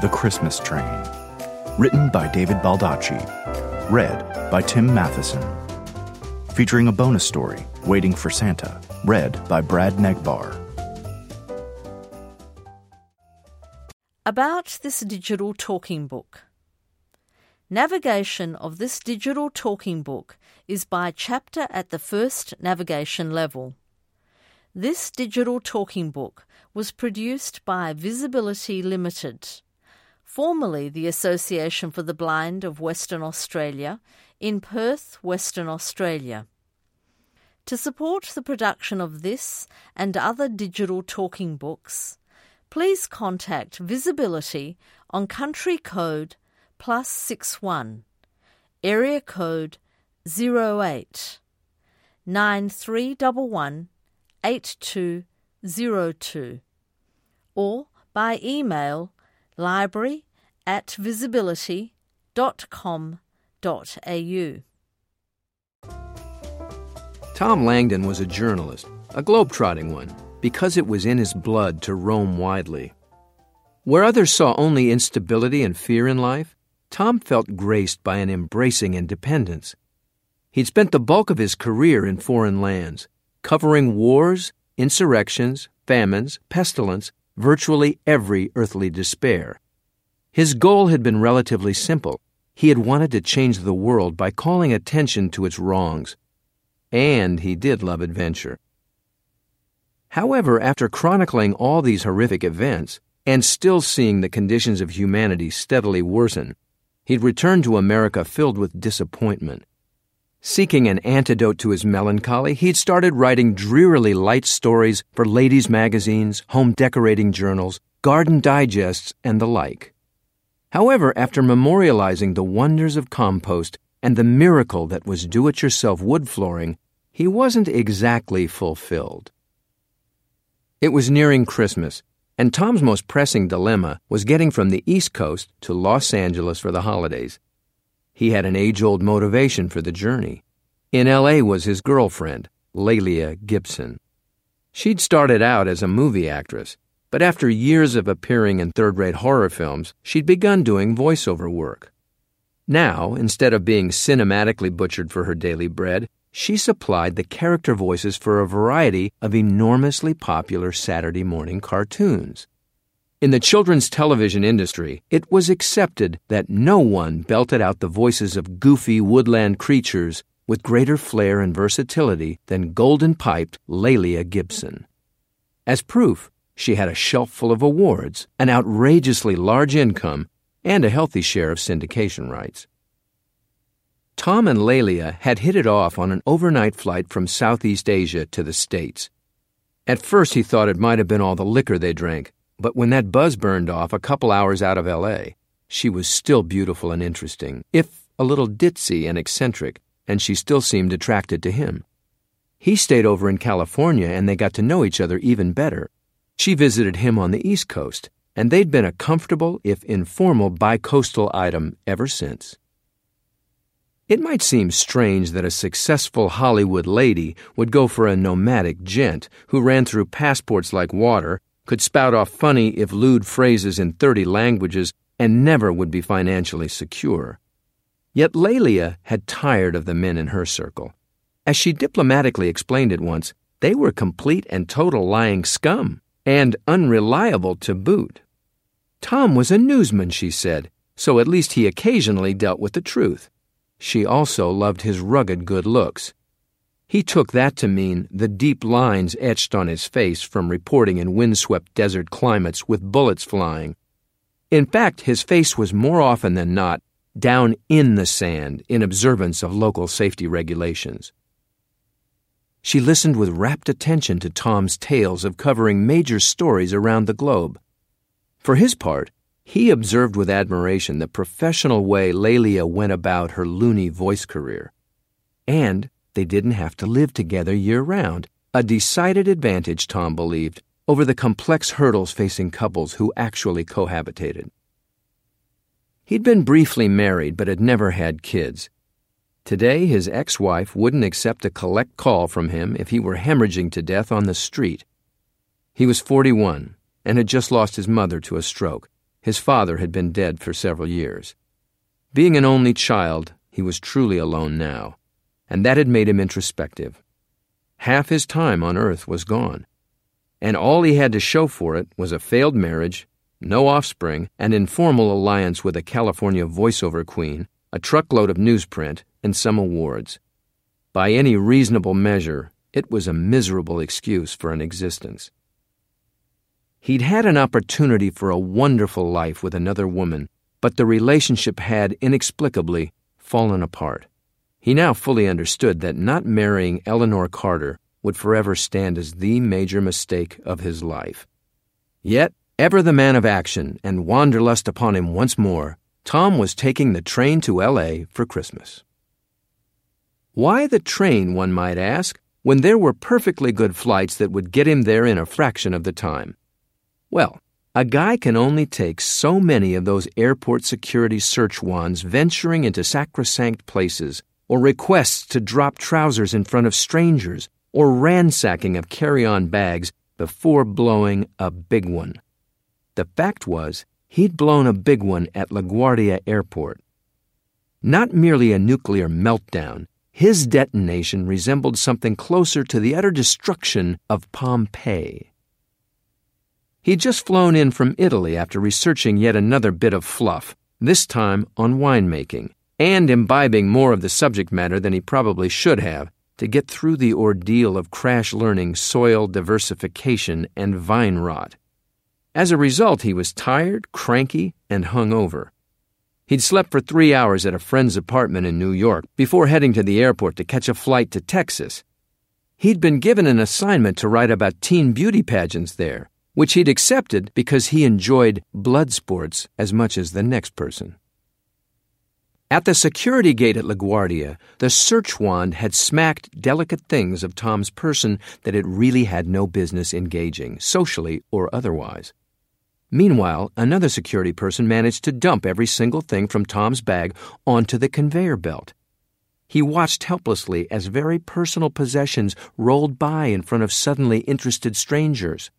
The Christmas Train. Written by David Baldacci. Read by Tim Matheson. Featuring a bonus story, Waiting for Santa. Read by Brad Negbar. About this digital talking book. Navigation of this digital talking book is by chapter at the first navigation level. This digital talking book was produced by VisAbility Limited, formerly the Association for the Blind of Western Australia, in Perth, Western Australia. To support the production of this and other digital talking books, please contact VisAbility on country code plus 61, area code 08 9311 8202 or by email library at visability.com.au. Tom Langdon was a journalist, a globe-trotting one, because it was in his blood to roam widely. Where others saw only instability and fear in life, Tom felt graced by an embracing independence. He'd spent the bulk of his career in foreign lands, covering wars, insurrections, famines, pestilence, virtually every earthly despair. His goal had been relatively simple. He had wanted to change the world by calling attention to its wrongs. And he did love adventure. However, after chronicling all these horrific events, and still seeing the conditions of humanity steadily worsen, he'd returned to America filled with disappointment. Seeking an antidote to his melancholy, he'd started writing drearily light stories for ladies' magazines, home decorating journals, garden digests, and the like. However, after memorializing the wonders of compost and the miracle that was do it yourself wood flooring, he wasn't exactly fulfilled. It was nearing Christmas, and Tom's most pressing dilemma was getting from the East Coast to Los Angeles for the holidays. He had an age old motivation for the journey. In LA was his girlfriend, Lelia Gibson. She'd started out as a movie actress, but after years of appearing in third rate horror films, she'd begun doing voiceover work. Now, instead of being cinematically butchered for her daily bread, she supplied the character voices for a variety of enormously popular Saturday morning cartoons. In the children's television industry, it was accepted that no one belted out the voices of goofy woodland creatures with greater flair and versatility than golden piped Lelia Gibson. As proof, she had a shelf full of awards, an outrageously large income, and a healthy share of syndication rights. Tom and Lelia had hit it off on an overnight flight from Southeast Asia to the States. At first, he thought it might have been all the liquor they drank, but when that buzz burned off a couple hours out of L.A., she was still beautiful and interesting, if a little ditzy and eccentric, and she still seemed attracted to him. He stayed over in California and they got to know each other even better. She visited him on the East Coast, and they'd been a comfortable, if informal, bicoastal item ever since. It might seem strange that a successful Hollywood lady would go for a nomadic gent who ran through passports like water, could spout off funny if lewd phrases in 30 languages, and never would be financially secure. Yet Lelia had tired of the men in her circle. As she diplomatically explained it once, they were complete and total lying scum, and unreliable to boot. Tom was a newsman, she said, so at least he occasionally dealt with the truth. She also loved his rugged good looks. He took that to mean the deep lines etched on his face from reporting in windswept desert climates with bullets flying. In fact, his face was more often than not down in the sand in observance of local safety regulations. She listened with rapt attention to Tom's tales of covering major stories around the globe. For his part, he observed with admiration the professional way Lelia went about her loony voice career. And they didn't have to live together year round, a decided advantage, Tom believed, over the complex hurdles facing couples who actually cohabitated. He'd been briefly married but had never had kids. Today, his ex wife wouldn't accept a collect call from him if he were hemorrhaging to death on the street. He was 41 and had just lost his mother to a stroke His father had been dead for several years. Being an only child, he was truly alone now, and that had made him introspective. Half his time on earth was gone, and all he had to show for it was a failed marriage, no offspring, an informal alliance with a California voiceover queen, a truckload of newsprint, and some awards. By any reasonable measure, it was a miserable excuse for an existence. He'd had an opportunity for a wonderful life with another woman, but the relationship had inexplicably fallen apart. He now fully understood that not marrying Eleanor Carter would forever stand as the major mistake of his life. Yet, ever the man of action and wanderlust upon him once more, Tom was taking the train to L.A. for Christmas. Why the train, one might ask, when there were perfectly good flights that would get him there in a fraction of the time? Well, a guy can only take so many of those airport security search wands venturing into sacrosanct places, or requests to drop trousers in front of strangers, or ransacking of carry on bags before blowing a big one. The fact was, he'd blown a big one at LaGuardia Airport. Not merely a nuclear meltdown, his detonation resembled something closer to the utter destruction of Pompeii. He'd just flown in from Italy after researching yet another bit of fluff, this time on winemaking, and imbibing more of the subject matter than he probably should have to get through the ordeal of crash learning soil diversification and vine rot. As a result, he was tired, cranky, and hungover. He'd slept for three hours at a friend's apartment in New York before heading to the airport to catch a flight to Texas. He'd been given an assignment to write about teen beauty pageants there, which he'd accepted because he enjoyed blood sports as much as the next person. At the security gate at LaGuardia, the search wand had smacked delicate things of Tom's person that it really had no business engaging, socially or otherwise. Meanwhile, another security person managed to dump every single thing from Tom's bag onto the conveyor belt. He watched helplessly as very personal possessions rolled by in front of suddenly interested strangers.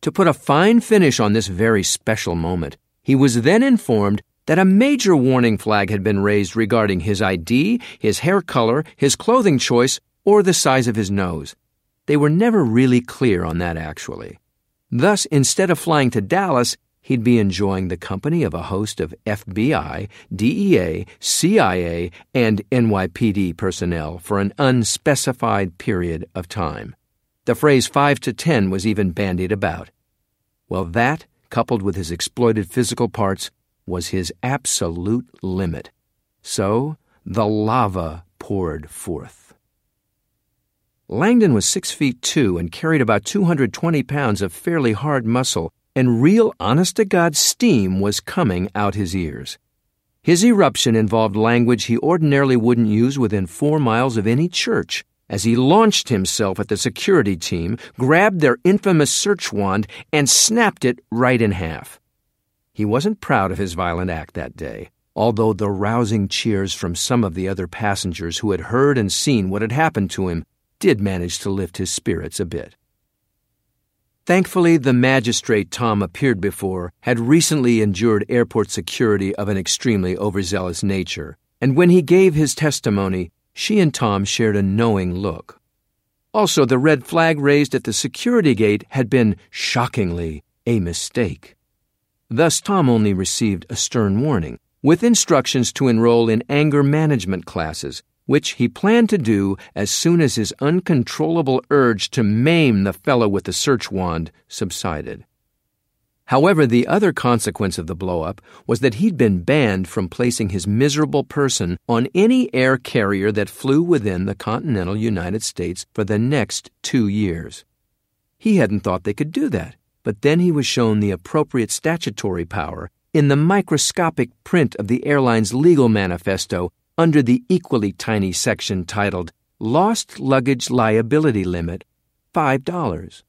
To put a fine finish on this very special moment, he was then informed that a major warning flag had been raised regarding his ID, his hair color, his clothing choice, or the size of his nose. They were never really clear on that, actually. Thus, instead of flying to Dallas, he'd be enjoying the company of a host of FBI, DEA, CIA, and NYPD personnel for an unspecified period of time. The phrase 5 to 10 was even bandied about. Well, that, coupled with his exploited physical parts, was his absolute limit. So, the lava poured forth. Langdon was six feet two and carried about 220 pounds of fairly hard muscle, and real honest to God steam was coming out his ears. His eruption involved language he ordinarily wouldn't use within four miles of any church as he launched himself at the security team, grabbed their infamous search wand, and snapped it right in half. He wasn't proud of his violent act that day, although the rousing cheers from some of the other passengers who had heard and seen what had happened to him did manage to lift his spirits a bit. Thankfully, the magistrate Tom appeared before had recently endured airport security of an extremely overzealous nature, and when he gave his testimony, she and Tom shared a knowing look. Also, the red flag raised at the security gate had been, shockingly, a mistake. Thus, Tom only received a stern warning, with instructions to enroll in anger management classes which he planned to do as soon as his uncontrollable urge to maim the fellow with the search wand subsided. However, the other consequence of the blowup was that he'd been banned from placing his miserable person on any air carrier that flew within the continental United States for the next two years. He hadn't thought they could do that, but then he was shown the appropriate statutory power in the microscopic print of the airline's legal manifesto under the equally tiny section titled Lost Luggage Liability Limit $5.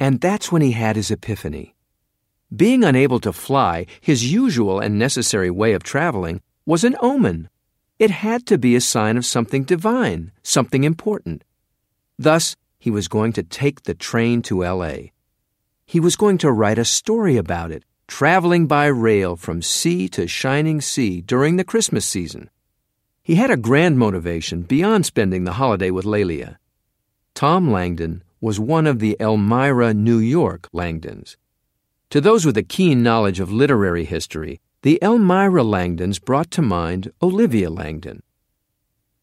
And that's when he had his epiphany. Being unable to fly, his usual and necessary way of traveling, was an omen. It had to be a sign of something divine, something important. Thus, he was going to take the train to L.A. He was going to write a story about it, traveling by rail from sea to shining sea during the Christmas season. He had a grand motivation beyond spending the holiday with Lelia. Tom Langdon was one of the Elmira, New York Langdons. To those with a keen knowledge of literary history, the Elmira Langdons brought to mind Olivia Langdon.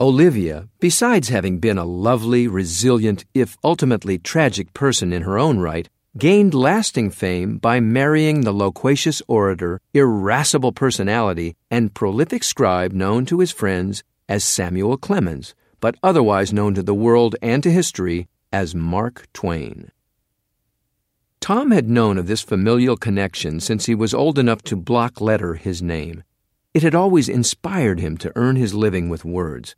Olivia, besides having been a lovely, resilient, if ultimately tragic person in her own right, gained lasting fame by marrying the loquacious orator, irascible personality, and prolific scribe known to his friends as Samuel Clemens, but otherwise known to the world and to history as Mark Twain. Tom had known of this familial connection since he was old enough to block letter his name. It had always inspired him to earn his living with words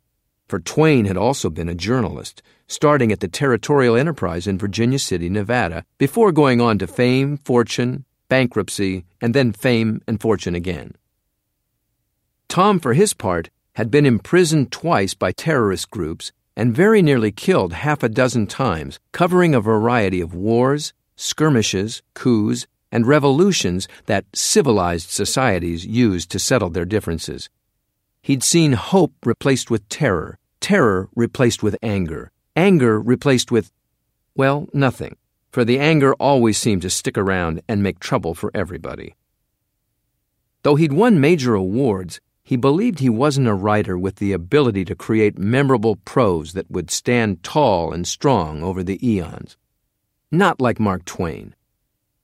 for Twain had also been a journalist, starting at the Territorial Enterprise in Virginia City, Nevada, before going on to fame, fortune, bankruptcy, and then fame and fortune again. Tom, for his part, had been imprisoned twice by terrorist groups and very nearly killed half a dozen times, covering a variety of wars, skirmishes, coups, and revolutions that civilized societies used to settle their differences. He'd seen hope replaced with terror, terror replaced with anger, anger replaced with, well, nothing, for the anger always seemed to stick around and make trouble for everybody. Though he'd won major awards, he believed he wasn't a writer with the ability to create memorable prose that would stand tall and strong over the eons. Not like Mark Twain.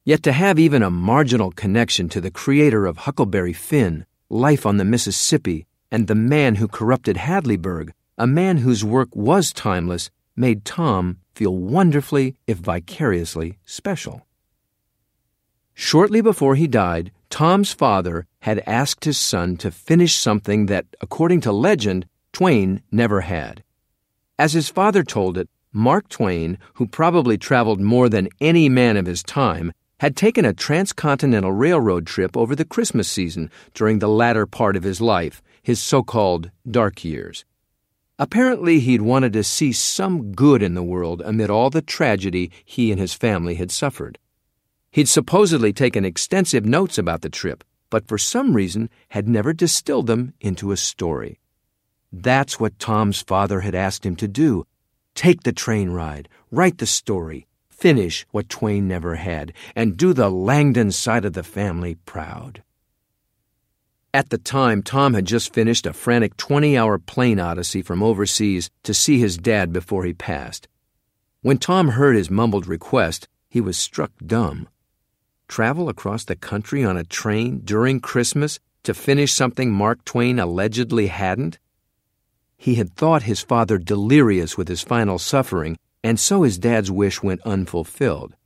Yet to have even a marginal connection to the creator of Huckleberry Finn, Life on the Mississippi, and the man who corrupted Hadleyburg, a man whose work was timeless, made Tom feel wonderfully, if vicariously, special. Shortly before he died, Tom's father had asked his son to finish something that, according to legend, Twain never had. As his father told it, Mark Twain, who probably traveled more than any man of his time, had taken a transcontinental railroad trip over the Christmas season during the latter part of his life his so called dark years. Apparently, he'd wanted to see some good in the world amid all the tragedy he and his family had suffered. He'd supposedly taken extensive notes about the trip, but for some reason had never distilled them into a story. That's what Tom's father had asked him to do take the train ride, write the story, finish what Twain never had, and do the Langdon side of the family proud. At the time, Tom had just finished a frantic 20 hour plane odyssey from overseas to see his dad before he passed. When Tom heard his mumbled request, he was struck dumb. Travel across the country on a train during Christmas to finish something Mark Twain allegedly hadn't? He had thought his father delirious with his final suffering, and so his dad's wish went unfulfilled.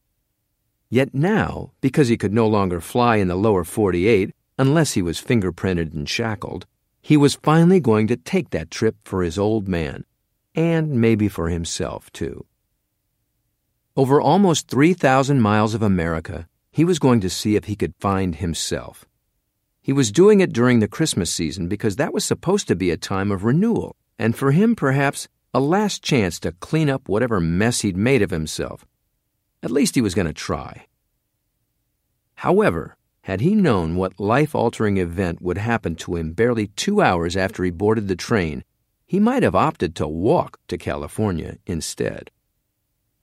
Yet now, because he could no longer fly in the lower 48, unless he was fingerprinted and shackled, he was finally going to take that trip for his old man, and maybe for himself, too. Over almost 3,000 miles of America, he was going to see if he could find himself. He was doing it during the Christmas season because that was supposed to be a time of renewal, and for him, perhaps, a last chance to clean up whatever mess he'd made of himself. At least he was going to try. However, had he known what life altering event would happen to him barely two hours after he boarded the train, he might have opted to walk to California instead.